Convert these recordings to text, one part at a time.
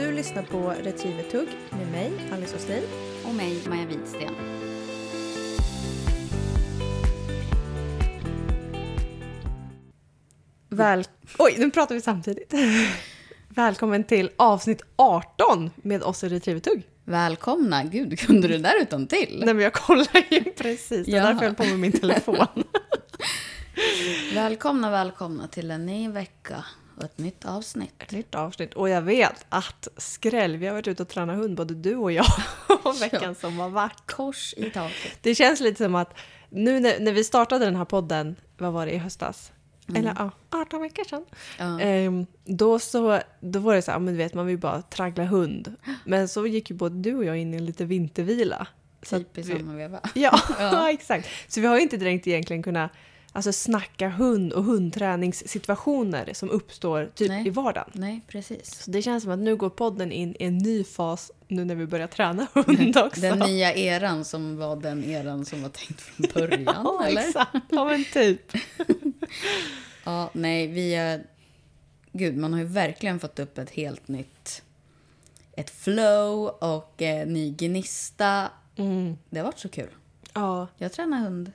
Du lyssnar på Retrievertugg med mig, Alice Åslin. Och mig, Maja Widsten. Väl... Oj, nu pratar vi samtidigt. Välkommen till avsnitt 18 med oss i Retrievertugg. Välkomna! Gud, kunde du där utan till? Nej men jag kollar ju precis, det är därför jag höll på med min telefon. Välkomna, välkomna till en ny vecka och ett nytt avsnitt. Ett nytt avsnitt. Och jag vet att skräll, vi har varit ute och tränat hund både du och jag och veckan som har varit. Kors i taket. Det känns lite som att nu när, när vi startade den här podden, vad var det i höstas? Eller ja, 18 veckor sedan. Ja. Ehm, då, så, då var det så här, men vet man vill bara traggla hund. Men så gick ju både du och jag in i en lite vintervila. Typ i samma veva. ja, Ja. exakt. Så vi har ju inte direkt egentligen kunnat alltså, snacka hund och hundträningssituationer som uppstår typ Nej. i vardagen. Nej, precis. Så det känns som att nu går podden in i en ny fas nu när vi börjar träna hund också. Den nya eran som var den eran som var tänkt från början, Ja, eller? exakt. Ja, men typ. Ja, nej, vi är... Gud, man har ju verkligen fått upp ett helt nytt... Ett flow och eh, ny gnista. Mm. Det har varit så kul. Ja. Jag tränar hund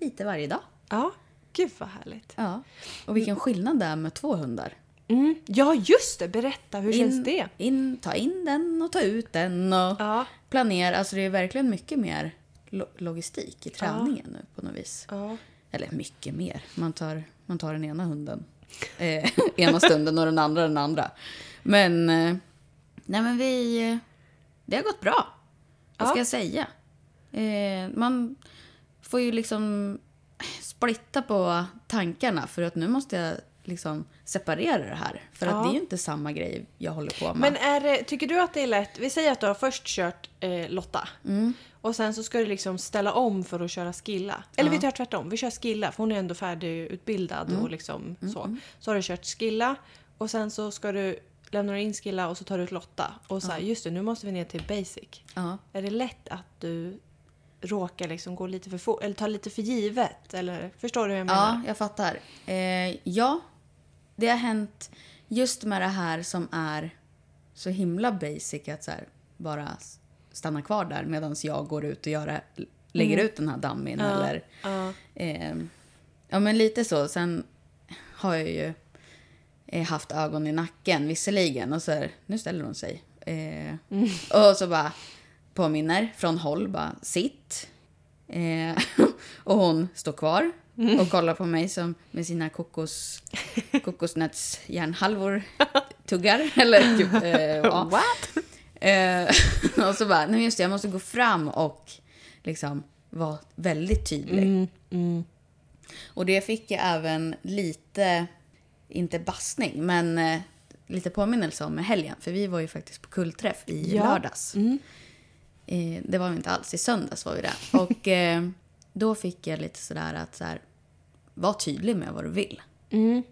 lite varje dag. Ja, gud vad härligt. Ja. Och vilken skillnad det är med två hundar. Mm. Ja, just det. Berätta, hur känns In- det? In, ta in den och ta ut den och Ja. planera. Alltså det är verkligen mycket mer lo- logistik i träningen nu på något vis. ja. Eller mycket mer. Man tar, man tar den ena hunden eh, ena stunden och den andra den andra. Men, eh, nej men vi... eh, Det har gått bra. Vad Ja. ska jag säga? Eh, man får ju liksom splitta på tankarna för att nu måste jag liksom separera det här. För Ja. att det är ju inte samma grej jag håller på med. Men är det, tycker du att det är lätt? Vi säger att du har först kört eh, Lotta. Mm. Och sen så ska du liksom ställa om för att köra skilla. Eller vi tar tvärtom, vi kör skilla för hon är ändå färdigutbildad Mm. och liksom så. Så har du kört skilla och sen så ska du lämna in skilla och så tar du ut Lotta. Och så här, just det, nu måste vi ner till basic. Ja. Är det lätt att du råkar liksom gå lite för fort, eller ta lite för givet? Eller förstår du hur jag menar? Ja, jag fattar. Eh, ja, det har hänt just med det här som är så himla basic att så här, bara stanna kvar där medan jag går ut och gör lägger ut den här dammin. Eller, Ja. eh, ja, men lite så. Sen har jag ju eh, haft ögon i nacken visserligen och så här, nu ställer hon sig. Eh, Och så bara påminner från håll, bara sitt. Eh, och hon står kvar och kollar på mig som med sina kokos, kokosnötsjärnhalvor tuggar. Eller typ, eh, ja. What? Eh, och så bara, nej just det, jag måste gå fram och liksom vara väldigt tydlig. Mm, mm. Och det fick jag även lite, inte bastning, men eh, lite påminnelse om med helgen. För vi var ju faktiskt på kullträff i Ja. lördags. Mm. Eh, det var vi inte alls, i söndags var vi där. Och eh, då fick jag lite sådär att så här, var tydlig med vad du vill. Mm.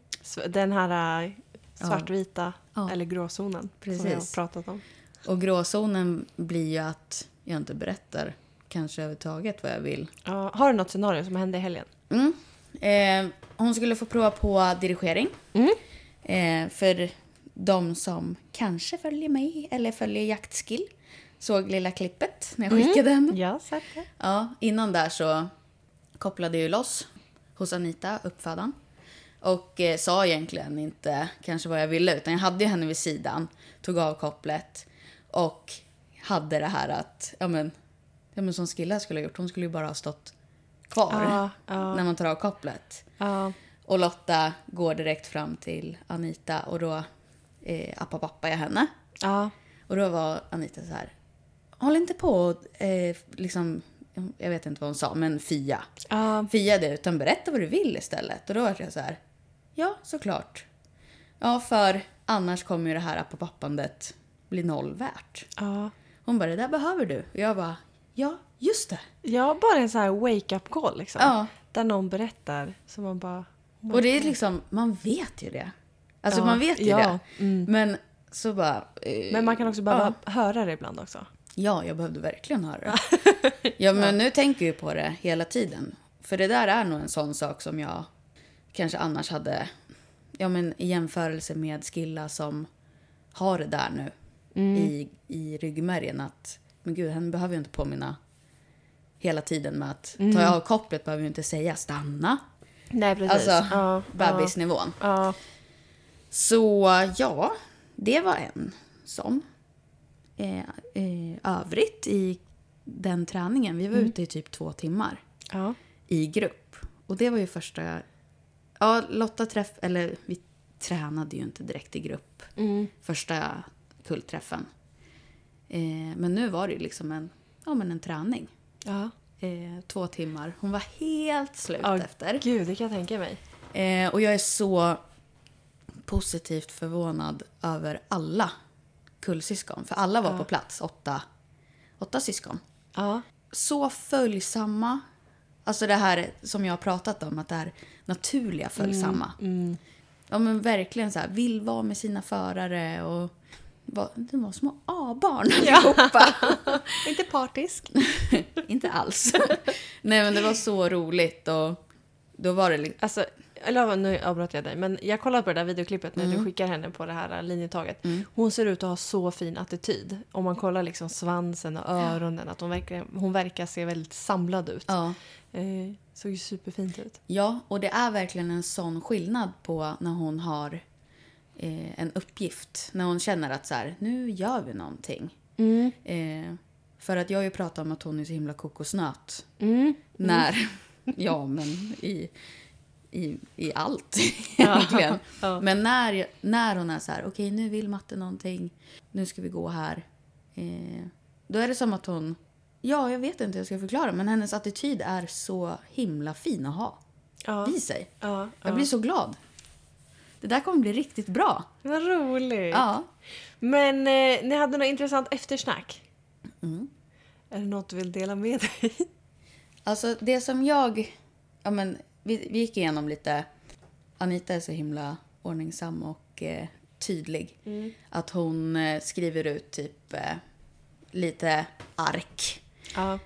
Den här äh, svartvita Ja. eller gråzonen som vi har Precis. pratat om. Och gråzonen blir ju att jag inte berättar kanske överhuvudtaget vad jag vill. Ja, har du något scenario som hände i helgen? Mm. Eh, hon skulle få prova på dirigering. Mm. Eh, för de som kanske följer mig eller följer jaktskill såg lilla klippet när jag skickade henne. Ja, sett det. Ja, innan där så kopplade jag ju loss hos Anita, uppfödaren. Och eh, sa egentligen inte kanske vad jag ville utan jag hade henne vid sidan, tog av kopplet och hade det här att, ja men, ja men som Skilla skulle ha gjort, hon skulle ju bara ha stått kvar Ja, ja. när man tar av kopplet. Ja. Och Lotta går direkt fram till Anita och då eh, appapappar jag henne. Och då var Anita så här, håll inte på eh, liksom, jag vet inte vad hon sa, men fia. Ja. Fia det, utan berätta vad du vill istället. Och då var jag så här, ja såklart. Ja, för annars kommer ju det här appapappandet bli noll värt. Ja. Hon bara, det där behöver du. Och jag bara, ja, just det. Ja, bara en sån här wake-up call liksom. Ja. Där någon berättar. Så man bara... Och det är liksom, man vet ju det. Alltså man vet ju ja, det. mm. Men så bara... eh, Men man kan också behöva höra det ibland också. Ja, jag behövde verkligen höra det. ja, men nu tänker jag på det hela tiden. För det där är nog en sån sak som jag kanske annars hade... Ja, men i jämförelse med Skilla som har det där nu. i, i ryggmärgen att men gud, han behöver ju inte påminna hela tiden med att tar jag av kopplet behöver jag inte säga stanna. Nej, precis. Alltså, ja, Bebisnivån. Ja. Så ja, det var en sån. Eh, eh, övrigt i den träningen, vi var ute i typ två timmar ja. i grupp. Och det var ju första... Ja, Lotta träff... Eller vi tränade ju inte direkt i grupp Mm. första kullträffen. Eh, men nu var det ju liksom en, ja, men en träning. ja. Eh, två timmar. Hon var helt slut Ja, efter. Gud, det kan jag tänka mig. Eh, och jag är så positivt förvånad över alla kullsyskon. För alla var Ja. på plats, åtta, åtta syskon. Ja. Så följsamma. Alltså det här som jag har pratat om, att det här naturliga följsamma. Mm. Ja men verkligen så här, vill vara med sina förare och var, de var små A-barn allihopa. Inte partisk. Inte alls. Nej men det var så roligt och då var det liksom, Alltså, eller nu avbröt jag dig, men jag kollade på det där videoklippet när Mm. du skickar henne på det här linjetaget. Hon ser ut att ha så fin attityd. Om man kollar liksom svansen och öronen, att hon verkar, hon verkar se väldigt samlad ut. ja. Eh, såg ju superfint ut. Ja, och det är verkligen en sån skillnad på när hon har eh, en uppgift. När hon känner att så här, nu gör vi någonting. Eh, för att jag har ju pratat om att hon är så himla kokosnöt. Mm. När, ja men i, i, i allt egentligen. Ja. Men när, när hon är så här, okej nu vill matte någonting, nu ska vi gå här. Eh, då är det som att hon, ja jag vet inte hur jag ska förklara, men hennes attityd är så himla fin att ha Ja. i sig. Ja, Jag blir så glad. Det där kommer bli riktigt bra. Vad roligt. Ja. Men eh, ni hade något intressant eftersnack. Mm. Är det något du vill dela med dig? Alltså det som jag... Ja, men, vi, vi gick igenom lite... Anita är så himla ordningsam och eh, tydlig. Att hon eh, skriver ut typ eh, lite ark. Ja.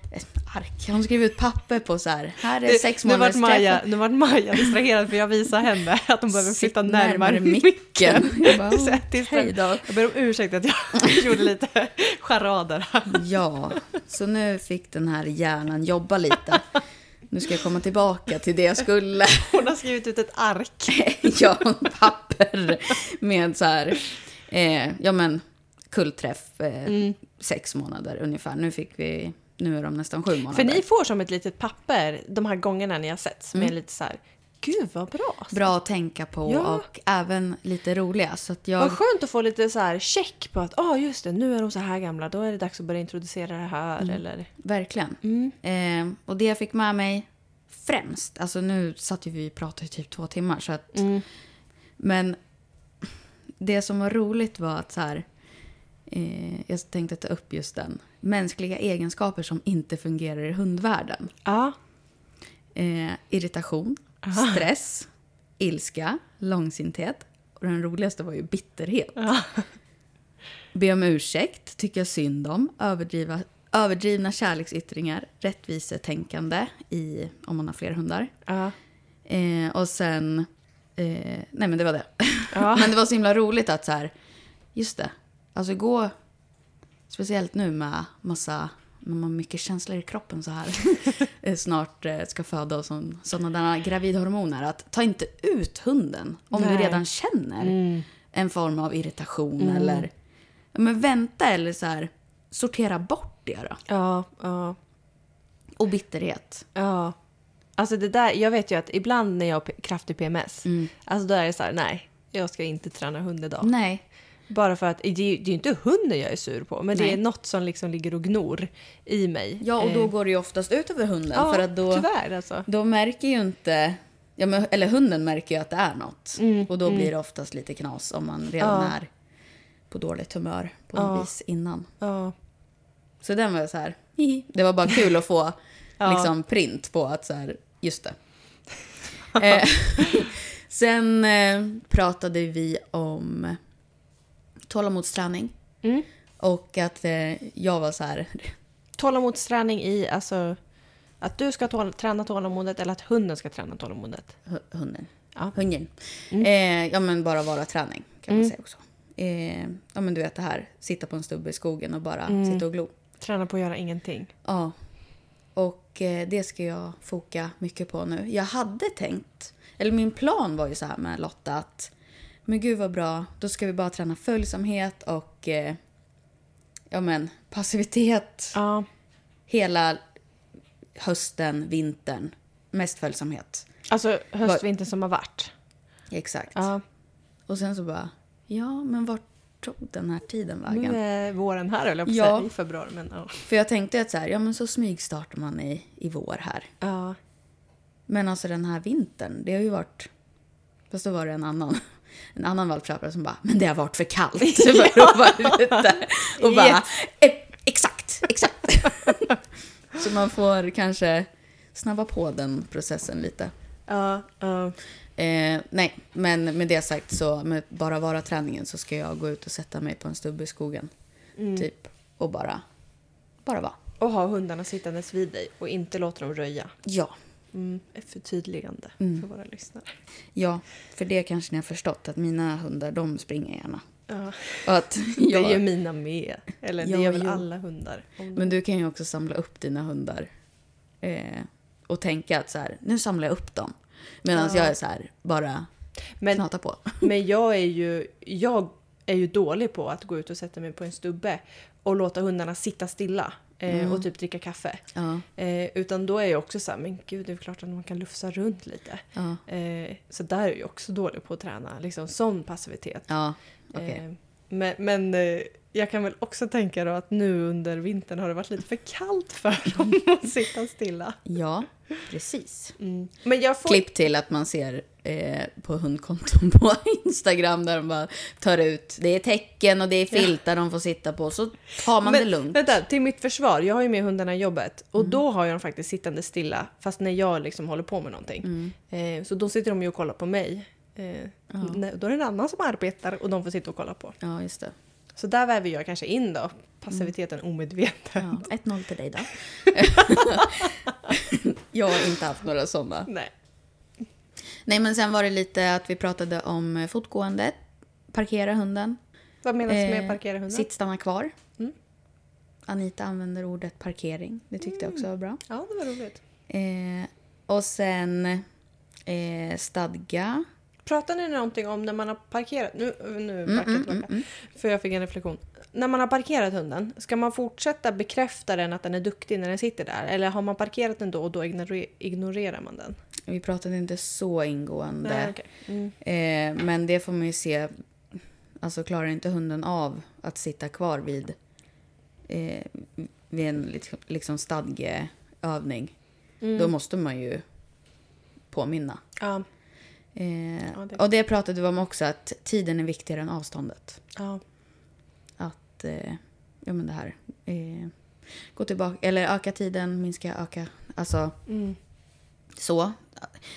Ark? Hon skriver ut papper på så här. Här är sex nu månaders Maja, nu vart Maja distraherad för jag visade henne att hon behöver flytta närmare micken. Jag bara, Så jag då. Ber om ursäkt att jag gjorde lite charader. Ja, så nu fick den här hjärnan jobba lite. Nu ska jag komma tillbaka till det jag skulle. Hon har skrivit ut ett ark. ja, papper med så här, eh, ja men kullträff, eh, sex månader ungefär. Nu fick vi, nu är de nästan sju månader. För ni får som ett litet papper de här gångerna ni har sett som Mm. är lite så här, gud vad bra. Bra att tänka på Ja. och även lite roliga. Så att jag, Vad skönt att få lite så här check på att ah, just det, nu är de så här gamla, då är det dags att börja introducera det här. Mm. Eller... Verkligen. Mm. Eh, och det jag fick med mig främst, alltså nu satt ju vi och pratade i typ två timmar så att Mm. Men det som var roligt var att så här, eh, jag tänkte ta upp just den. Mänskliga egenskaper som inte fungerar i hundvärlden. Ja. Eh, irritation, stress, ilska, långsinthet. Och den roligaste var ju bitterhet. Ja. Be om ursäkt, tycka synd om, överdriva, överdrivna kärleksyttringar, rättvisetänkande i, om man har fler hundar. Eh, och sen... Eh, nej, men det var det. Men det var så himla roligt att så här... Just det. Alltså gå... Speciellt nu med massa... När man har mycket känslor i kroppen så här. eh, snart eh, ska föda och sån, sådana där gravidhormoner. Att ta inte ut hunden om Nej. du redan känner Mm. en form av irritation eller... Ja, men vänta eller så här... Sortera bort det då. Ja, ja, Och bitterhet. ja. Alltså det där, jag vet ju att ibland när jag har kraftig PMS, Mm. alltså då är det så här, nej, jag ska inte träna hund idag. Nej. Bara för att det det är ju inte hunden jag är sur på, men det Nej. är något som liksom ligger och gnor i mig. Ja, och då Eh, går det ju oftast ut över hunden. ja, för att då... tyvärr alltså. Då märker ju inte... Ja, men, eller hunden märker ju att det är något. Mm, och då blir det oftast lite knas om man redan Ja. är på dåligt humör på Ja. något vis innan. Ja. Så den var så här... hihi. Det var bara kul att få liksom, print på att så här, just det. eh, sen eh, pratade vi om tålamodsträning. Mm. Och att eh, jag var så här... Tålamodsträning i, alltså att du ska tål- träna tålamodet eller att hunden ska träna tålamodet. hu- Hunden. Ja. Hunden. Mm. Eh, ja, men bara vara träning kan man Mm. säga också. Eh, ja men du vet det här, sitta på en stubbe i skogen och bara Mm. sitta och glo. Träna på att göra ingenting. Ja. Och eh, det ska jag foka mycket på nu. Jag hade tänkt, eller min plan var ju så här med Lotta att men gud vad bra, då ska vi bara träna följsamhet och eh, ja men passivitet Ja. hela hösten, vintern. Mest följsamhet. Alltså höstvintern som har varit. Exakt. Ja. Och sen så bara, ja men vart tog den här tiden vägen? Nu är våren här höll jag på Ja. i februari. Men, ja. För jag tänkte att så här, ja men så smygstartar man i, i vår här. Ja. Men alltså den här vintern, det har ju varit... Fast då var det en annan, en annan valpköpare som bara, men det har varit för kallt att vara ute. Och bara, eh, exakt, exakt. så man får kanske snabba på den processen lite. Ja, ja. Eh, nej, men med det sagt så med bara vara-träningen så ska jag gå ut och sätta mig på en stubbe i skogen. Typ. Och bara, bara vara. Och ha hundarna sittandes vid dig och inte låta dem röja. Ja. Mm, ett förtydligande Mm. för våra lyssnare. Ja, för det kanske ni har förstått att mina hundar de springer gärna. Ja. Och att Det gör jag, mina med. Eller det Ja, gör väl jo. alla hundar. Men du kan ju också samla upp dina hundar. Eh, och tänka att så här, nu samlar jag upp dem. Medan Ja. jag är så här, bara men, knata på. men jag är ju... Jag är ju dålig på att gå ut och sätta mig på en stubbe och låta hundarna sitta stilla eh, och typ dricka kaffe. Ja, Eh, utan då är jag också så här, men gud det är klart att man kan lufsa runt lite. ja, Eh, så där är jag också dålig på att träna, liksom sån passivitet. ja. Okej. Eh, men men eh, jag kan väl också tänka då att nu under vintern har det varit lite för kallt för dem att sitta stilla. Ja, precis. Mm. Men jag får... Klipp till att man ser eh, på hundkonton på Instagram där de bara tar ut, det är tecken och det är filtar de får sitta på. Så tar man det lugnt. Vänta, till mitt försvar. Jag har ju med hundarna i jobbet och Mm. då har jag dem faktiskt sittande stilla fast när jag liksom håller på med någonting. Mm. Eh, så då sitter de ju och kollar på mig. Eh, när- Då är det en annan som arbetar och de får sitta och kolla på. Ja, just det. Så där väver jag kanske in då passiviteten omedveten. Ja, 1-0 till dig då. jag har inte haft några sådana. Nej. Nej, men sen var det lite att vi pratade om eh, fotgåendet, parkera hunden, Vad menas med Eh, parkera hundar? sitt, stanna kvar. Mm. Anita använder ordet parkering, det tyckte jag också var bra. Ja, det var roligt. Eh, och sen eh, stadga. Pratar ni någonting om när man har parkerat? Nu, nu Mm, backar jag tillbaka. För jag fick en reflektion. När man har parkerat hunden, ska man fortsätta bekräfta den att den är duktig när den sitter där? Eller har man parkerat den då och då ignore- ignorerar man den? Vi pratade inte så ingående. Nej, okej. mm. Eh, men det får man ju se. Alltså klarar inte hunden av att sitta kvar vid, eh, vid en liksom stadgeövning. Mm. Då måste man ju påminna. Ja, Eh, Ja, det- Och det pratade vi om också, att tiden är viktigare än avståndet. ja. Att, eh, ja men det här, eh, gå tillbaka, eller öka tiden, minska, öka, alltså Mm. så.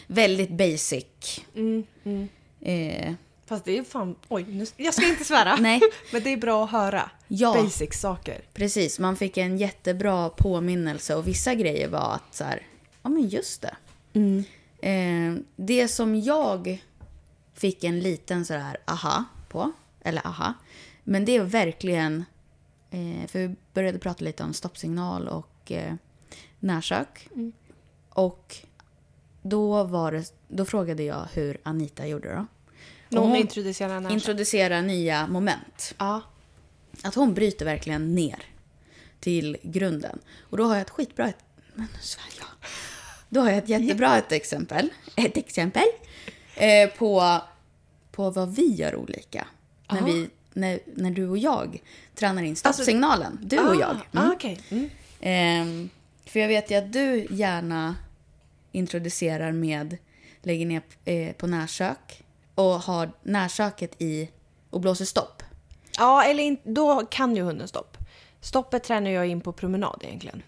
Väldigt basic. Mm. Mm. Eh, Fast det är fan... Oj, nu, jag ska inte svära. nej, Men det är bra att höra. ja. Basic saker. Precis, man fick en jättebra påminnelse och vissa grejer var att så här, ja men just det. Mm. Eh, det som jag fick en liten så här aha på, eller aha, men det är verkligen, eh, för vi började prata lite om stoppsignal och eh, närsök. Mm. Och då, var det, då frågade jag hur Anita gjorde då. Någon hon introducerar introducerar nya moment. ja. Att hon bryter verkligen ner till grunden. Och då har jag ett skitbra... Ett, men nu svär jag. Då har jag ett jättebra ett exempel. Ett exempel. Eh, på, på vad vi gör olika. När, vi, när, när du och jag tränar in stoppsignalen. Du och jag. Ah, Mm. okej. Mm. Ehm, för jag vet ju att du gärna introducerar med, lägger ner eh, på närsök och har närsöket i och blåser stopp. Ja, eller in, då kan ju hunden stopp. Stoppet tränar jag in på promenad egentligen.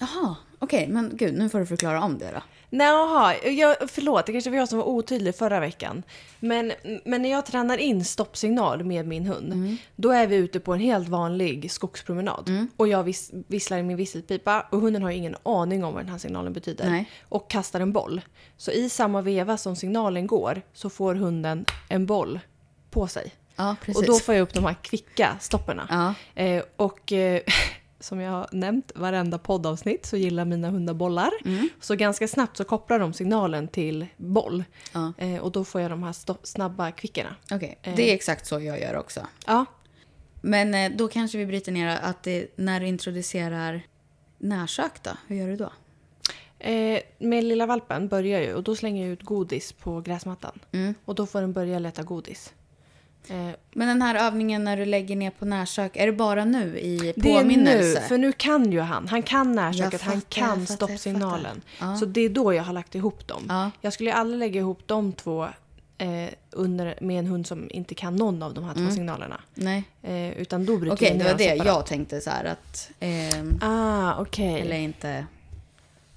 Jaha, okej, men gud, nu får du förklara om det då. Jaha, jag, förlåt, det kanske var jag som var otydlig förra veckan. Men, men när jag tränar in stoppsignal med min hund, då är vi ute på en helt vanlig skogspromenad. Och jag vis, visslar i min visselpipa och hunden har ingen aning om vad den här signalen betyder. Nej. Och kastar en boll. Så i samma veva som signalen går så får hunden en boll på sig. Ja. Och då får jag upp de här kvicka stopperna. Ja. Eh, och eh, som jag har nämnt, varenda poddavsnitt så gillar mina hundar bollar. Mm. Så ganska snabbt så kopplar de signalen till boll. Ja. Eh, och då får jag de här snabba kvickorna. Okej, Eh. det är exakt så jag gör också. Ja, Men eh, då kanske vi bryter ner att det, när du introducerar närsök då, hur gör du då? eh, med lilla valpen börjar ju och då slänger jag ut godis på gräsmattan. Mm. Och då får den börja leta godis. Eh, Men den här övningen när du lägger ner på närsök, är det bara nu i Det är påminnelse? nu, för nu kan ju han. Han kan närköket, han fattar, jag kan stoppsignalen. Ja. Så det är då jag har lagt ihop dem. Ja. Jag skulle aldrig lägga ihop de två eh, under, med en hund som inte kan någon av de här två signalerna. Nej. Eh, utan då bryter Okej, jag det ner var det separat. jag tänkte så här att... ehm, Ah, okej. Eller inte...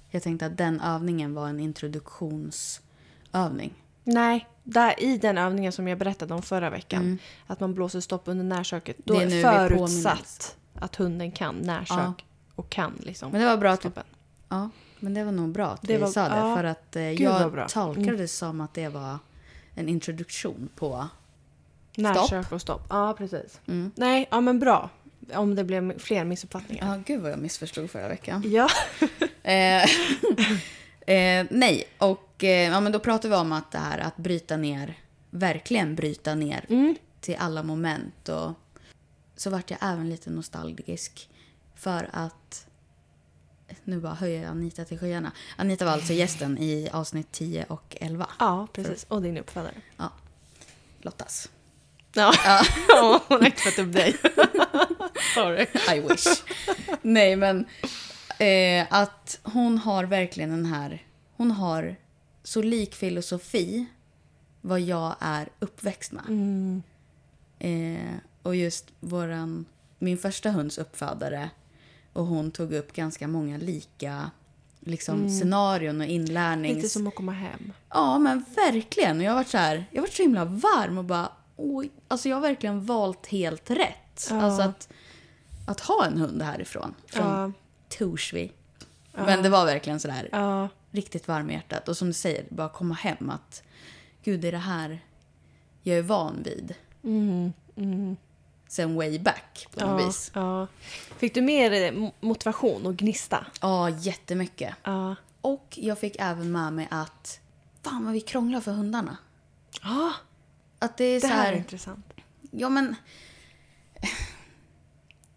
Jag tänkte att den övningen var en introduktionsövning. Nej, där, i den övningen som jag berättade om förra veckan. Att man blåser stopp under närköket. Då Mm. Det är är förutsatt att hunden kan närsök. Ja. Och kan liksom Men det var bra att stoppen. ja, men det var nog bra att Det vi var- sa det. ja. För att eh, jag tolkade det som att det var en introduktion på... Närsök och stopp. Ja, precis. Mm. Nej, ja men bra. Om det blev fler missuppfattningar. Ja, gud vad jag missförstod förra veckan. Ja. Eh, eh, nej, och eh, ja, men då pratar vi om att det här att bryta ner, verkligen bryta ner Mm. till alla moment. Och så vart jag även lite nostalgisk för att nu bara höjer jag Anita till skyarna. Anita var alltså gästen i avsnitt 10 och 11. Ja, precis. Och din uppfödare. Ja, Lottas. Ja, ja. hon har inte fått upp dig. Sorry. I wish. Nej, men eh, att hon har verkligen den här... Hon har så lik filosofi vad jag är uppväxt med. Mm. Eh, och just våran, min första hunds uppfödare och hon tog upp ganska många lika liksom, scenarion och inlärnings... Lite som att komma hem. Ja, men verkligen. Och jag har varit så här, jag har varit så himla varm och bara, oj, alltså jag har verkligen valt helt rätt. Ja. Alltså att, att ha en hund härifrån, från Ja. Torsby. Men det var verkligen så där, Ja. Riktigt varm i hjärtat. Och som du säger, bara komma hem att, gud, det är det här jag är van vid. Mm. Mm. Sen way back på något Ja, vis. ja. Fick du mer eh, mo- motivation och gnista? Ja, jättemycket. Ja. Och jag fick även med mig att, fan vad vi krånglar för hundarna. Ja, Att det är det så här är här, intressant. ja men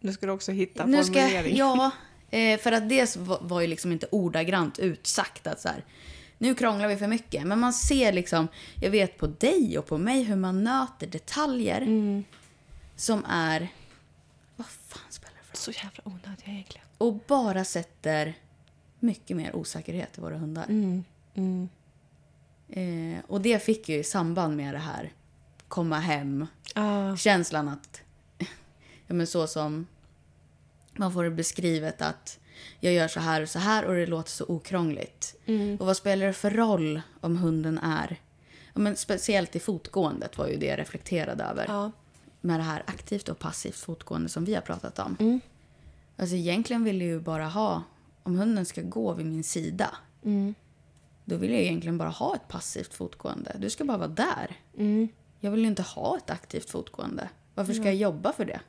Nu ska du också hitta Nu ska, formulering. ja, eh, för att det var, var ju liksom inte ordagrant utsagt att så här, nu krånglar vi för mycket. Men man ser liksom, jag vet på dig och på mig hur man nöter detaljer Mm. som är, vad fan spelar det för? Så jävla onödiga egentligen. Och bara sätter mycket mer osäkerhet i våra hundar. Mm. Mm. Eh, och det fick ju i samband med det här komma hem, Ja. känslan att, ja men så som man får det beskrivet att jag gör så här och så här och det låter så okrångligt. Mm. Och vad spelar det för roll om hunden är, ja men speciellt i fotgåendet var ju det jag reflekterade över. Ja. Med det här aktivt och passivt fotgående som vi har pratat om. Mm. Alltså egentligen vill jag ju bara ha, om hunden ska gå vid min sida, Mm. då vill jag egentligen bara ha ett passivt fotgående. Du ska bara vara där. Mm. Jag vill ju inte ha ett aktivt fotgående. Varför ska jag jobba för det?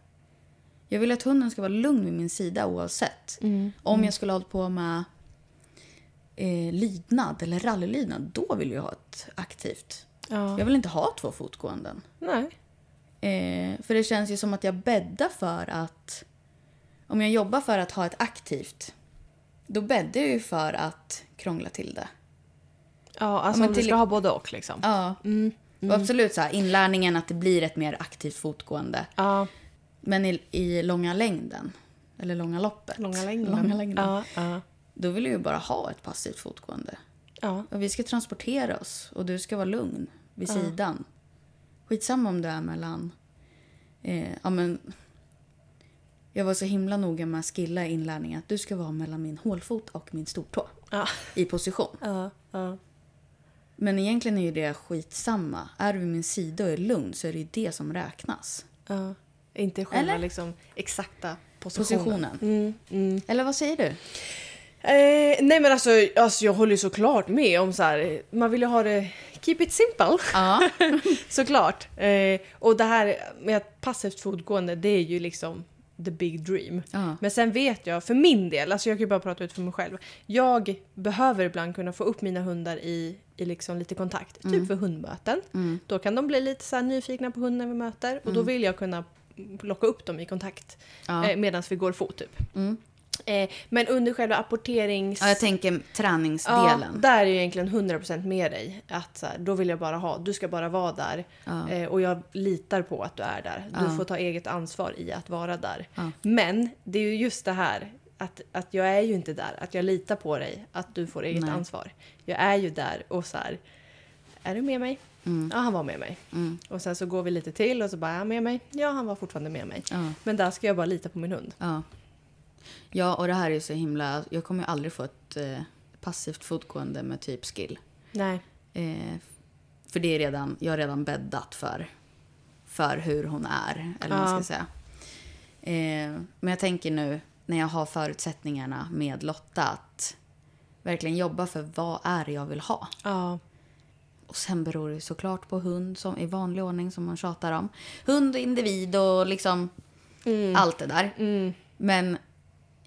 Jag vill att hunden ska vara lugn vid min sida oavsett. Mm. Om jag skulle ha hållit på med eh, lydnad eller rallylydnad, då vill jag ha ett aktivt. Ja. Jag vill inte ha två fotgåenden. Nej. Eh, för det känns ju som att jag bäddar för att... Om jag jobbar för att ha ett aktivt, då bäddar jag ju för att krångla till det. Ja, alltså om du till- ska ha både och liksom. Ja. Mm. Och absolut så här, inlärningen att det blir ett mer aktivt fotgående. Ja, Men i, i långa längden, eller långa loppet, långa längden. långa längden Ja, ja. då vill jag ju bara ha ett passivt fotgående. Ja. Och vi ska transportera oss och du ska vara lugn vid sidan. Skitsamma om du är mellan... Eh, ja, men, jag var så himla noga med att skilla inlärningen att du ska vara mellan min hålfot och min stortå Ja. i position. Ja. Ja. Men egentligen är ju det skitsamma. Är du vid min sida och är lugn så är det ju det som räknas. Inte själva Eller? liksom exakta positionen. Positionen. Mm, mm. Eller vad säger du? Eh, nej men alltså, alltså jag håller ju såklart med om så här. man vill ju ha det keep it simple. Ja. Såklart. Eh, och det här med passivt fotgående, det är ju liksom the big dream. Ja. Men sen vet jag, för min del, alltså jag kan ju bara prata ut för mig själv. Jag behöver ibland kunna få upp mina hundar i, i liksom lite kontakt. Typ för hundmöten. Mm. Då kan de bli lite så nyfikna på hunden vi möter. Och då vill jag kunna locka upp dem i kontakt Ja. eh, medan vi går fot typ. Mm. Eh, men under själva apporterings... ja, jag tänker Ja, träningsdelen. där är jag egentligen 100% med dig. Att så här, då vill jag bara ha, du ska bara vara där. Ja. Eh, och jag litar på att du är där. Du Ja. får ta eget ansvar i att vara där. Ja. Men det är ju just det här att, att jag är ju inte där. Att jag litar på dig, att du får eget Nej. ansvar. Jag är ju där och så här, är du med mig? Mm. Ja, han var med mig. Mm. Och sen så går vi lite till och så bara, är han med mig? Ja, han var fortfarande med mig. Ja. Men där ska jag bara lita på min hund. Ja. ja, och det här är så himla... Jag kommer ju aldrig få ett eh, passivt fotgående med typ skill. Nej. Eh, för det är redan, jag har redan bäddat för, för hur hon är. Eller vad man Ja. ska säga. Eh, men jag tänker nu när jag har förutsättningarna med Lotta att verkligen jobba för vad är det jag vill ha. Ja. Och sen beror det såklart på hund som i vanlig ordning som man tjatar om. Hund och individ och liksom allt det där. Mm. Men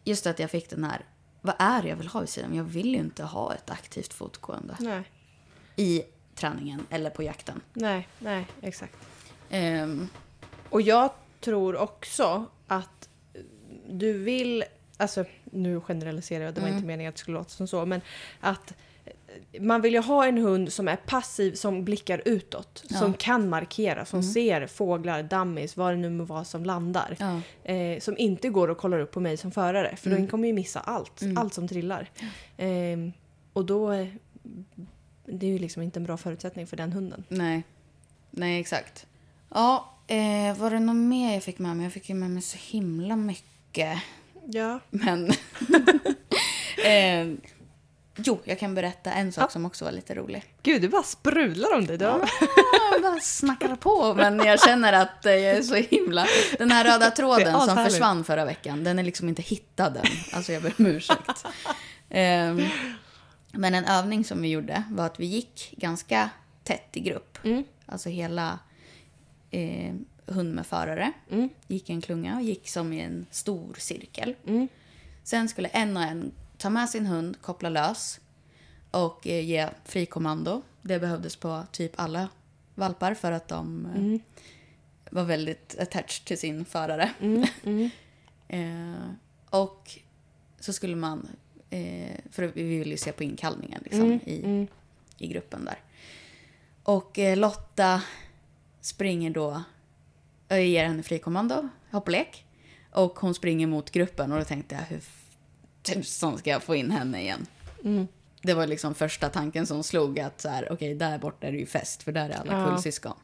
just att jag fick den här, vad är det jag vill ha vid sidan? Jag vill ju inte ha ett aktivt fotgående Nej. i träningen eller på jakten. Nej, nej, exakt. Ehm, Och jag tror också att du vill, alltså nu generaliserar jag, det var Mm. inte meningen att det skulle låta som så, men att man vill ju ha en hund som är passiv, som blickar utåt, Ja. som kan markera, som ser fåglar, dammis, vad det nu må vara som landar. ja. Eh, som inte går och kollar upp på mig som förare, för Mm. då kommer ju missa allt, allt som trillar. Ehm, och då, eh, det är ju liksom inte en bra förutsättning för den hunden. Nej. Nej, exakt. Ja, eh, var det något mer jag fick med mig? Jag fick ju med mig så himla mycket. Ja. Men... jo, jag kan berätta en sak Ja. som också var lite rolig. Gud, det bara sprudlar om dig. Du har- Jag bara snackar på, men jag känner att eh, jag är så himla... Den här röda tråden som försvann förra veckan, den är liksom inte hittad än. Alltså jag ber om ursäkt. Ehm, men en övning som vi gjorde var att vi gick ganska tätt i grupp. Mm. Alltså hela eh, hund med förare. Mm. Gick i en klunga och gick som i en stor cirkel. Mm. Sen skulle en och en ta med sin hund, koppla lös och eh, ge frikommando. Det behövdes på typ alla valpar för att de eh, Mm. var väldigt attached till sin förare. Mm. Mm. Eh, och så skulle man, eh, för vi ville ju se på inkallningen liksom, Mm. i, Mm. i gruppen där. Och eh, Lotta springer då, jag ger henne frikommando, hopplek. Och hon springer mot gruppen och då tänkte jag hur tusan ska jag få in henne igen? Mm. Det var liksom första tanken som slog att så här, okej där borta är det ju fest för där är alla Ja. kullsyskon.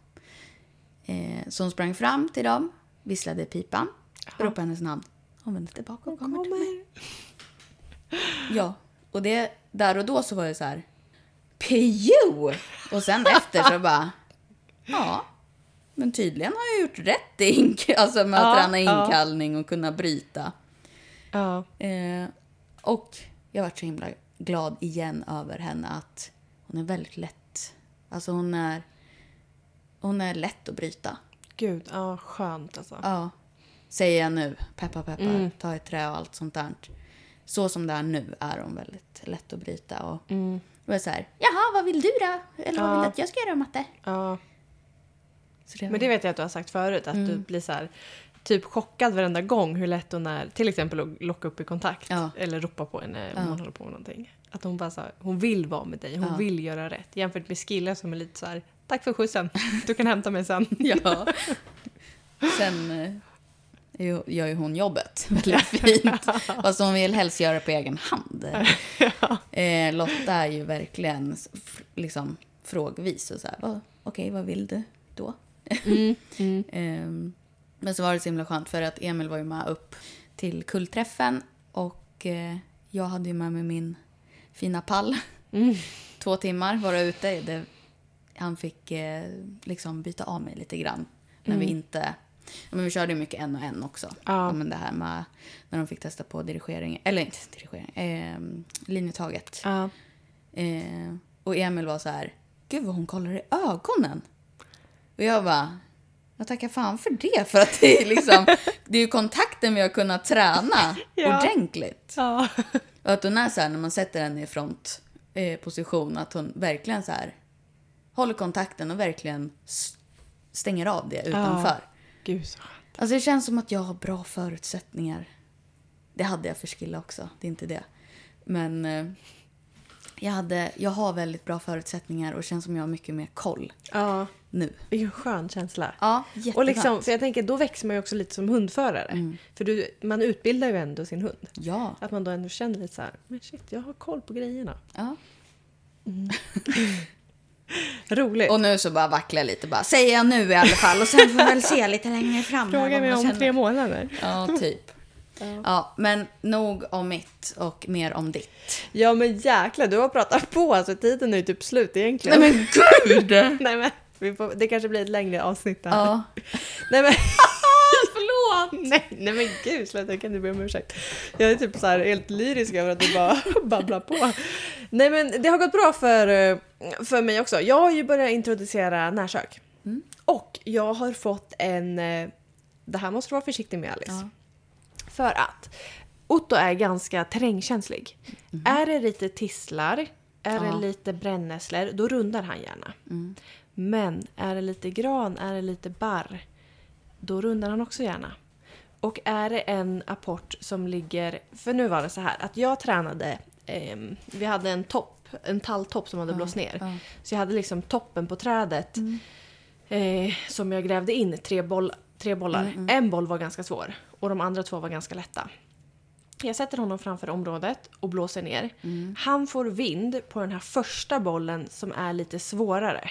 Eh, så hon sprang fram till dem, visslade pipan, Ja. ropade hennes namn. Hon vände tillbaka och kommer till mig. Kommer. Ja, och det, där och då så var det så här... PJO! Och sen efter så bara... Ja, men tydligen har jag gjort rätt i alltså med att Ja, träna ja. inkallning och kunna bryta. Ja. Eh, och jag var så himla glad igen över henne att hon är väldigt lätt. Alltså hon är... Hon är lätt att bryta. Gud, ja skönt alltså. Ja. Säger jag nu, peppar peppar, Mm. ta ett trä och allt sånt där. Så som det är nu är hon väldigt lätt att bryta. Och Mm. då är så här, jaha vad vill du då? Eller vad Ja. vill du att jag ska göra matte? Ja. Det Men det vet jag att du har sagt förut, att du Mm. blir så här typ chockad varenda gång hur lätt hon är, till exempel att locka upp i kontakt. Ja. Eller ropa på henne om hon håller på med någonting. Att hon bara så här, hon vill vara med dig, hon vill göra rätt. Jämfört med Skilla som är lite så här, tack för skjutsen, du kan hämta mig sen. Ja. Sen eh, gör ju hon jobbet väldigt fint. Fast hon vill helst göra det på egen hand. Eh, Lotta är ju verkligen liksom frågvis och så här, "Vad- okej vad vill du då? Mm. Mm. Men så var det så himla skönt för att Emil var ju med upp till kullträffen och eh, jag hade ju med mig min fina pall. Mm. Två timmar vara ute. Det, han fick eh, liksom byta av mig lite grann. När vi inte... Men vi körde mycket en och en också. Ja. Ja, men det här med när de fick testa på dirigering, eller inte dirigering, eh, linjetaget. Ja. Eh, och Emil var så här, gud vad hon kollar i ögonen. Och jag bara, jag tackar fan för det. För att det är liksom, det är ju kontakten vi har kunnat träna Ja. ordentligt. Ja. Och att hon är så här när man sätter henne i frontposition, att hon verkligen så här håller kontakten och verkligen stänger av det utanför. Gud så skönt. Alltså det känns som att jag har bra förutsättningar. Det hade jag för Skilla också, det är inte det. Men eh, jag, hade, jag har väldigt bra förutsättningar och känns som jag har mycket mer koll Ja, nu. det är ju en skön känsla. Ja, Och jätteskönt. liksom, för jag tänker, då växer man ju också lite som hundförare. För du, man utbildar ju ändå sin hund. Ja. Att man då ändå känner lite så här, men shit, jag har koll på grejerna. ja. Roligt. Och nu så bara vacklar jag lite bara, säger jag nu i alla fall och sen får jag väl se lite längre fram. Fråga mig man om tre månader. Ja, typ. Ja, men nog om mitt och mer om ditt. Ja men jäklar, du har pratat på alltså tiden är ju typ slut egentligen. Nej men gud! Nej, men vi får, det kanske blir ett längre avsnitt där. Ja. Nej men Förlåt! nej, nej men gud sluta, jag kan inte be om ursäkt. Jag är typ så här helt lyrisk över att du bara babblar på. Nej men det har gått bra för, eh, för mig också. Jag har ju börjat introducera närsök. Och jag har fått en, eh, det här måste du vara försiktig med Alice. Ja. För att Otto är ganska terrängkänslig. Är det lite tisslar, är Ja. det lite brännässlor, då rundar han gärna. Men är det lite gran, är det lite barr, då rundar han också gärna. Och är det en apport som ligger... För nu var det så här att jag tränade... ehm, vi hade en topp, en talltopp som hade blåst ner. ja. Så jag hade liksom toppen på trädet eh, som jag grävde in tre, boll, tre bollar. En boll var ganska svår och de andra två var ganska lätta. Jag sätter honom framför området och blåser ner. Han får vind på den här första bollen som är lite svårare.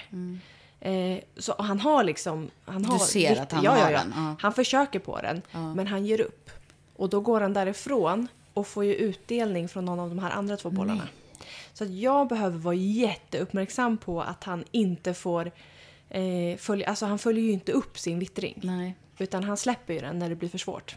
Eh, så han har liksom... Han har ser vikt- att han ja, har ja. den, ja. Han försöker på den, men han ger upp. Och då går han därifrån och får ju utdelning från någon av de här andra två bollarna. Så att jag behöver vara jätteuppmärksam på att han inte får... Eh, följa, alltså han följer ju inte upp sin vittring. Nej. Utan han släpper ju den när det blir för svårt.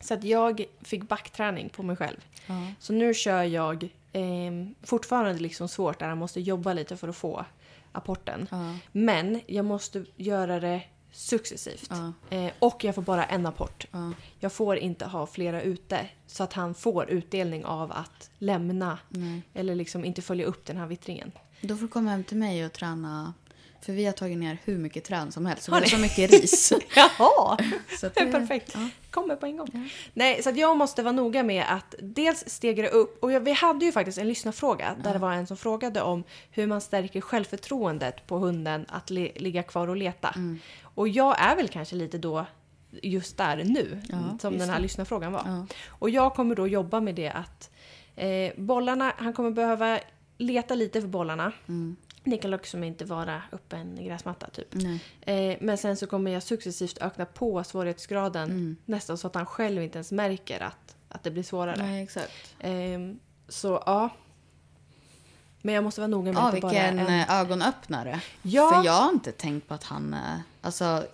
Så att jag fick backträning på mig själv. Ja. Så nu kör jag eh, fortfarande liksom svårt där han måste jobba lite för att få apporten. Ja. Men jag måste göra det successivt. Ja. Eh, och jag får bara en apport. Ja. Jag får inte ha flera ute så att han får utdelning av att lämna Nej. eller liksom inte följa upp den här vittringen. Då får du komma hem till mig och träna. För vi har tagit ner hur mycket träd som helst. Så Har vi har så mycket ris. Jaha! så Det perfekt. Ja. Kommer på en gång. Nej, så jag måste vara noga med att dels stegra upp. Och vi hade ju faktiskt en lyssnarfråga där det var en som frågade om hur man stärker självförtroendet på hunden att li, ligga kvar och leta. Mm. Och jag är väl kanske lite då just där nu, Ja, som den här det. lyssnarfrågan var. Ja. Och jag kommer då jobba med det att eh, bollarna, han kommer behöva leta lite för bollarna. Mm. Det kan liksom inte vara uppe en gräsmatta typ. Eh, men sen så kommer jag successivt öka på svårighetsgraden Mm. nästan så att han själv inte ens märker att, att det blir svårare. Nej, exakt. Ehm, så ja. Men jag måste vara noga med Ja, att det bara vilken eh, ögonöppnare. Ja. För jag har inte tänkt på att han är... Alltså,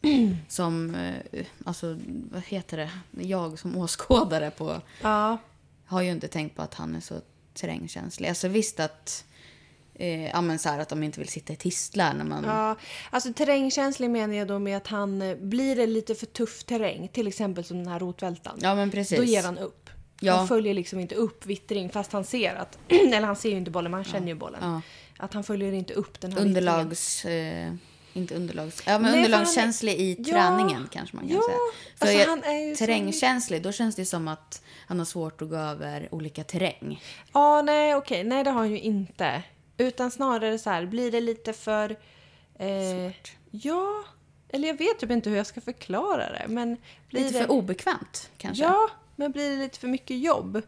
som... eh, Alltså, vad heter det? Jag som åskådare på... Ja, Har ju inte tänkt på att han är så terrängkänslig. Alltså visst att... Eh, ja, men så här att de inte vill sitta i tistlar när man... ja. Alltså terrängkänslig menar jag då med att han eh, blir det lite för tuff terräng, till exempel som den här rotvältan. Ja, men precis. Då ger han upp. Ja. Han följer liksom inte upp vittring fast han ser att, eller han ser ju inte bollen men han känner ju bollen. Ja. Att han följer inte upp den här. Underlags... Eh, inte underlags... Ja, men Nej, underlagskänslig i Ja. träningen kanske man kan Ja, säga. För alltså han är terrängkänslig, då känns det som att han har svårt att gå över olika terräng. Ja, nej okej. Nej, det har han ju inte. Utan snarare så här, blir det lite för... Eh, ja, eller jag vet typ inte hur jag ska förklara det. Men blir Lite det, för obekvämt kanske. Ja, men blir det lite för mycket jobb,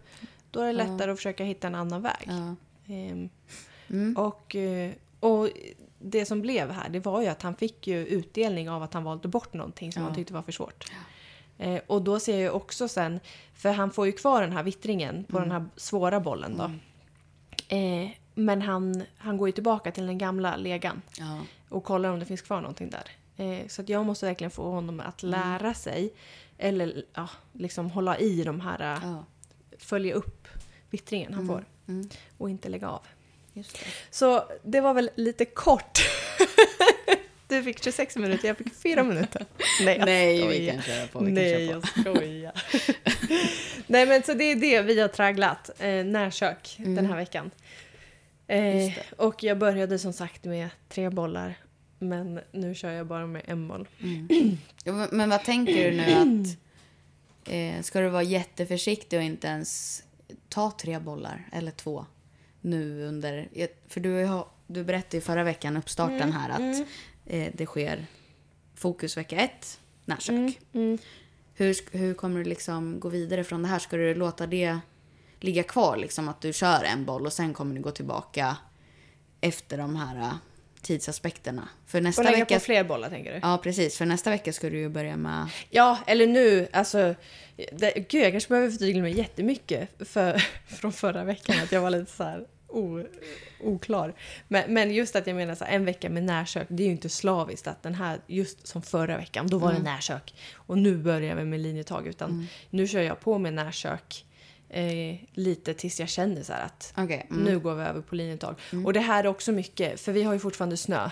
då är det lättare att försöka hitta en annan väg. Ja. Ehm, Mm. och, eh, och det som blev här, det var ju att han fick ju utdelning av att han valde bort någonting som Ja. han tyckte var för svårt. Eh, och då ser jag ju också sen, för han får ju kvar den här vittringen på Mm. den här svåra bollen då. Eh, men han, han går ju tillbaka till den gamla legan Ja. och kollar om det finns kvar någonting där. Eh, så att jag måste verkligen få honom att Mm. lära sig, eller ja, liksom hålla i de här, eh, Ja. följa upp vittringen han får Mm. och inte lägga av. Just det. Så det var väl lite kort. Du fick 26 minuter, jag fick 4 minuter. Nej, jag Nej, vi skojar. kan köra på. Vi kan Nej, köra på. jag skojar. Nej, men så det är det vi har tragglat, eh, närkök, den här veckan. Eh, Mm. Och jag började som sagt med tre bollar, men nu kör jag bara med en boll. Ja, men- vad tänker du nu att... Eh, ska du vara jätteförsiktig och inte ens ta tre bollar eller två nu under... För du, har, du berättade ju förra veckan, uppstarten här, att eh, det sker fokus vecka ett, närsök. Mm. Hur, sk- hur kommer du liksom gå vidare från det här? Ska du låta det ligga kvar, liksom att du kör en boll och sen kommer du gå tillbaka efter de här eh, tidsaspekterna? För nästa Och lägga vecka... på fler bollar tänker du? Ja, precis. För nästa vecka ska du ju börja med... Ja, eller nu, alltså... Det, gud, jag kanske behöver förtydliga mig jättemycket för, från förra veckan, att jag var lite så här o, oklar. Men, men just att jag menar så här, en vecka med närsök, det är ju inte slaviskt att den här, just som förra veckan, då var det närsök. Och nu börjar vi med linjetag, utan nu kör jag på med närsök eh, lite tills jag känner så att Okej. mm. nu går vi över på linjetag. Och det här är också mycket, för vi har ju fortfarande snö.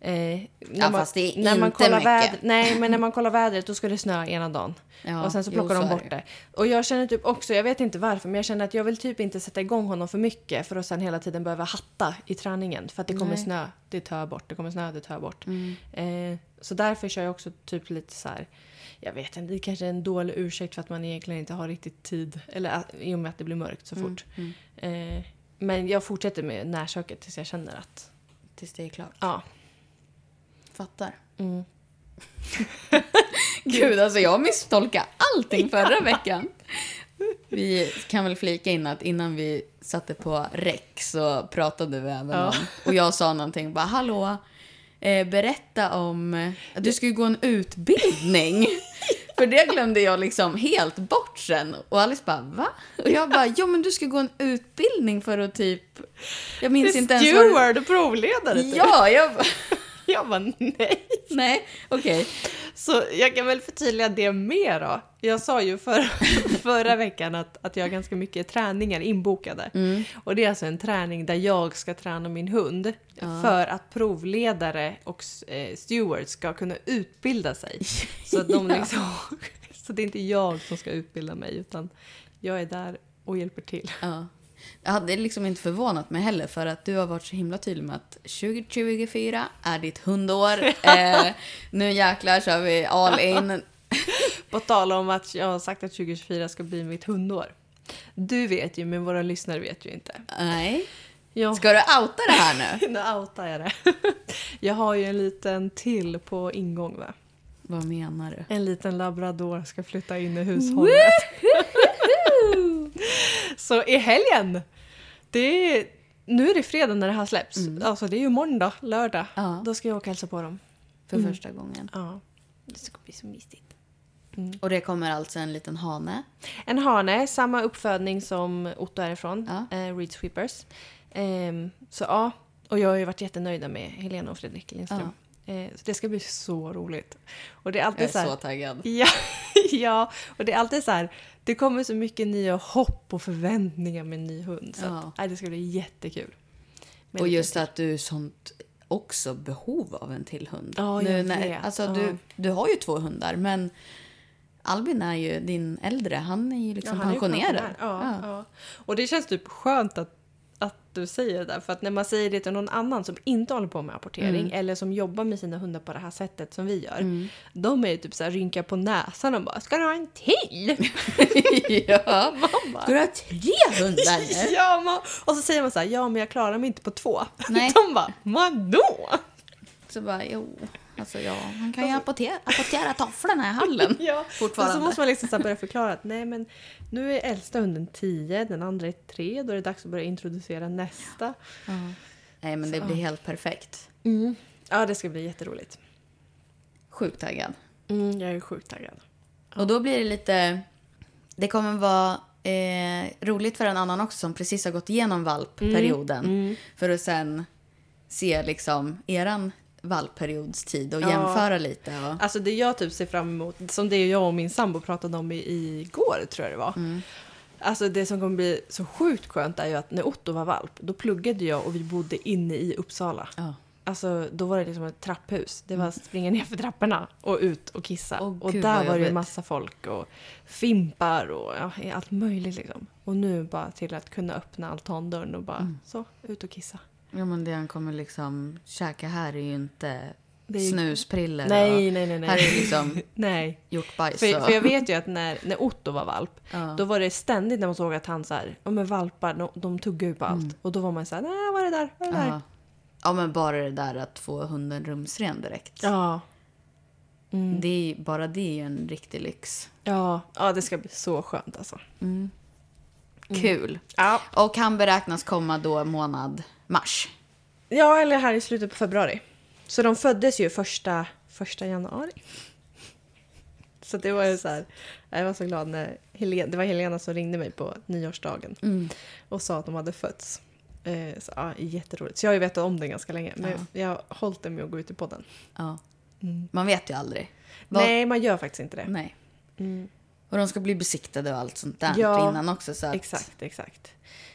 Eh, när Ja, man- fast det är när man inte kollar mycket. Väder, nej, men när man kollar vädret då ska det snö ena dagen. Ja, och sen så jo, plockar så de bort det. det. Och jag känner typ också, jag vet inte varför, men jag känner att jag vill typ inte sätta igång honom för mycket för att sen hela tiden behöva hatta i träningen. För att det kommer Nej. snö, det tar bort, det kommer snö, det tar bort. Mm. Eh, så därför kör jag också typ lite så här. Jag vet inte, det kanske är en dålig ursäkt för att man egentligen inte har riktigt tid. Eller i och med att det blir mörkt så fort. Mm. Eh, men jag fortsätter med närsöket tills jag känner att, Tills det är klart. ja. Fattar. Mm. Gud, alltså jag misstolkade allting förra veckan. Vi kan väl flika in att innan vi satte på rec så pratade vi även Ja. om... Och jag sa någonting bara, hallå, eh, berätta om... att Du ska ju gå en utbildning. För det glömde jag liksom helt bort sen. Och Alice bara, va? Och jag bara, jo men du ska gå en utbildning för att typ... Jag minns inte ens vad... Steward och provledare typ. Ja, jag bara, Jag bara nej. nej, okej. Så jag kan väl förtydliga det mer då. Jag sa ju för, förra veckan att, att jag har ganska mycket träningar inbokade. Mm. Och det är alltså en träning där jag ska träna min hund för att provledare och eh, stewards ska kunna utbilda sig. Så, att de liksom, så det är inte jag som ska utbilda mig utan jag är där och hjälper till. Ja. Jag hade liksom inte förvånat mig heller för att du har varit så himla tydlig med att 2024 är ditt hundår. eh, nu jäklar kör vi all in. På tal om att jag har sagt att 2024 ska bli mitt hundår. Du vet ju, men våra lyssnare vet ju inte. Nej. Jag Ska du outa det här nu? Nu outar jag det. Jag har ju en liten till på ingång va? Vad menar du? En liten labrador ska flytta in i hushållet. Så i helgen, det är, nu är det fredag när det här släpps. Alltså det är ju måndag, lördag. Ja. Då ska jag åka och hälsa på dem. För Mm. första gången. Ja, det ska bli så mysigt. Och det kommer alltså en liten hane. En hane, samma uppfödning som Otto är ifrån, Ja. eh, Reed Sweepers. Ehm, så ja, och jag har ju varit jättenöjda med Helena och Fredrik Lindström. Eh, så det ska bli så roligt. Och det är alltid Jag är så här, så taggad. Ja, ja, och det är alltid så här, det kommer så mycket nya hopp och förväntningar med en ny hund. Så Ja. att, nej, det ska bli jättekul. Med Och just att du är sånt också behov av en till hund. Ja, jag vet. alltså, Ja. du, du har ju två hundar, men Albin är ju din äldre. Han är ju liksom han är ju pensionerad. pensionär. Ja, ja. Och det känns typ skönt att du säger det där. För att när man säger det till någon annan som inte håller på med apportering Mm. eller som jobbar med sina hundar på det här sättet som vi gör. De är ju typ så här rynka på näsan och bara “ska du ha en till?” ja. Ska du ha tre hundar nu? ja, man, Och så säger man så här “ja men jag klarar mig inte på två”. Nej. De bara “vadå?” Så bara, jo, alltså ja, han kan ju apportera, apportera tofflorna i hallen. Ja, Fortfarande. Så måste man liksom så börja förklara att nej men nu är äldsta hunden 10, den andra är 3, då är det dags att börja introducera nästa. Nej, men det blir helt perfekt. Ja, det ska bli jätteroligt. Sjukt taggad. Mm, jag är sjukt taggad. Och då blir det lite... Det kommer vara eh, roligt för en annan också som precis har gått igenom valpperioden. För att sen se liksom eran valpperiodstid och Ja. jämföra lite. Och, Alltså det jag typ ser fram emot, som det jag och min sambo pratade om i, igår tror jag det var. Alltså det som kommer bli så sjukt skönt är ju att när Otto var valp, då pluggade jag och vi bodde inne i Uppsala. Ja. Alltså då var det liksom ett trapphus. Det var att springa ner för trapporna och ut och kissa. Åh, och där var det ju massa folk och fimpar och ja, allt möjligt liksom. Och nu bara till att kunna öppna altandörren och bara Mm. så, ut och kissa. Ja, men det han kommer liksom käka här är ju inte Det är snuspriller Nej, och nej, nej, nej. här är liksom nej. hjortbajs. För, och- för jag vet ju att när, när Otto var valp, Ja. då var det ständigt när man såg att han så här, ja men valpar, de, de tuggar ju på allt. Och då var man så här, nej vad är det där, vad är det där? Mm. Ja. ja, men bara det där att få hunden rumsren direkt. Ja. Det är, bara det är ju en riktig lyx. Ja, ja, det ska bli så skönt alltså. Kul. Ja. Och han beräknas komma då månad mars. ja, eller här i slutet på februari. Så de föddes ju första, första januari. Så det var ju så här, jag var så glad när Helena, det var Helena som ringde mig på nyårsdagen och sa att de hade fötts. Eh, så, ja, jätteroligt. Så jag har ju vetat om det ganska länge, men Ja. jag har hållit det med att gå ut i podden. Ja. Man vet ju aldrig. Vad- Nej, man gör faktiskt inte det. Nej. Mm. Och de ska bli besiktade och allt sånt där Ja, innan också. Så att Exakt, exakt.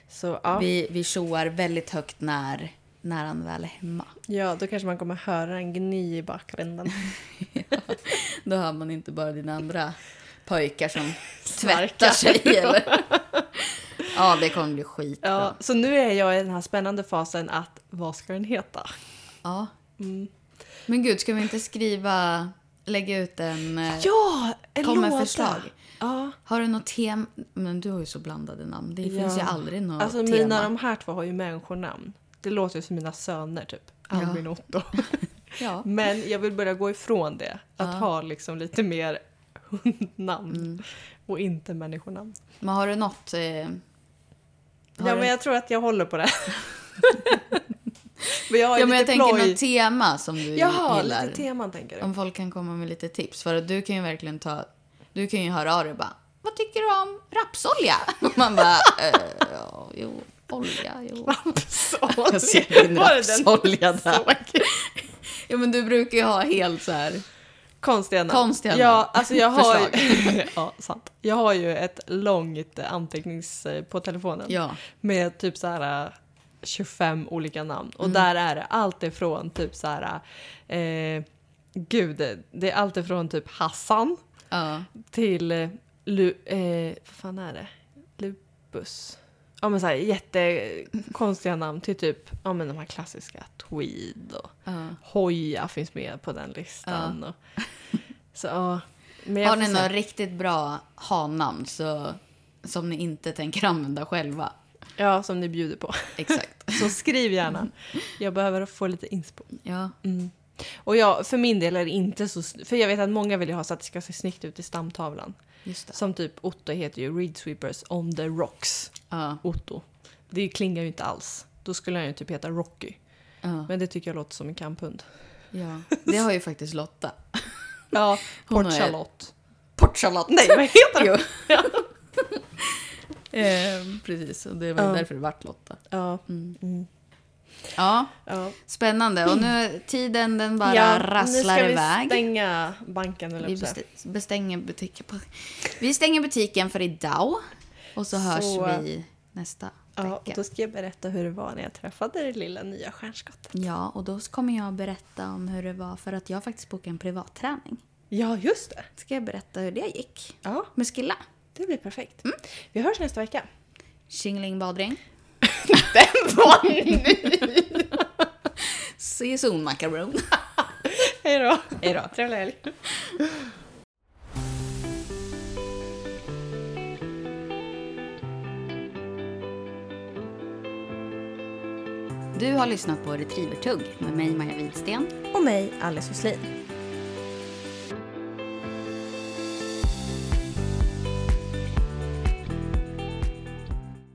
Så ja, vi, vi tjoar väldigt högt när, när han väl är hemma. ja, då kanske man kommer höra en gny i bakgrunden. Då hör man inte bara dina andra pojkar som tvättar sig. Eller? Ja, det kommer bli skitbra. Ja, så nu är jag i den här spännande fasen att vad ska den heta? Ja. Mm. Men gud, ska vi inte skriva, lägga ut en... eh, Ja, en Kom med låda! förslag. Ja. Har du något tema? Men du har ju så blandade namn. Det Ja. finns ju aldrig något Alltså tema. mina de här två har ju människonamn. Det låter ju som mina söner typ. Albin och Otto. Ja. Men jag vill börja gå ifrån det. Att Ja. ha liksom lite mer hundnamn. Mm. Och inte människonamn. Men har du något... Eh, har Ja du... men jag tror att jag håller på det. men jag ja, men jag tänker ploj. något tema som du Jaha, gillar. lite teman tänker du? Om folk kan komma med lite tips. För att du kan ju verkligen ta... Du kan ju höra av dig bara... Vad tycker du om rapsolja? Och man bara... Eh, ja, jo, olja, jo. Jag ser din rapsolja där. Ja, men du brukar ju ha helt så här... Konstiga namn. Konstiga namn. Ja, alltså jag har ju, ja, sant. Jag har ju ett långt antecknings på telefonen. Ja. Med typ så här 25 olika namn. Mm. Och där är det allt ifrån typ så här... Eh, gud, det- är allt ifrån typ Hassan Ja. till... Eh, Lu, eh, vad fan är det? Lupus. Ja men så här jättekonstiga namn till typ ja, men de här klassiska Tweed och ja. Hoja finns med på den listan. Och, så, jag Har ni några riktigt bra ha-namn så, som ni inte tänker använda själva? Ja, som ni bjuder på. Exakt. Så skriv gärna. Jag behöver få lite inspo. Ja. Mm. Och jag, för min del är det inte så... För jag vet att många vill ju ha så att det ska se snyggt ut i stamtavlan. Som typ Otto heter ju Reed Sweepers on the rocks. Ja. Otto. Det klingar ju inte alls. Då skulle han ju typ heta Rocky. Ja. Men det tycker jag låter som en kamphund. ja. Det har ju faktiskt Lotta. Ja, Hon Port Charlotte. Portcharlotte. Nej, vad heter det? Jo. eh, precis, och det var Ja. därför det vart Lotta. Ja. Mm. Mm. Ja, ja. spännande. Och nu, tiden den bara ja, rasslar nu ska iväg. vi stänga banken eller Vi bestänger butiken. På... Vi stänger butiken för idag. Och så hörs Så- vi nästa Ja, och vecka. då ska jag berätta hur det var när jag träffade det lilla nya stjärnskottet. Ja, och då kommer jag berätta om hur det var för att jag faktiskt bokade en privatträning. Ja, just det. Ska jag berätta hur det gick? Ja, Med Skilla. Det blir perfekt. Vi hörs nästa vecka. Tjingeling badring. Den var ny! See you soon macaron. Hej då. Hej då. Trevlig helg. Du har lyssnat på Retrievertugg med mig Maja Widsten. Och mig, Alice Oslin.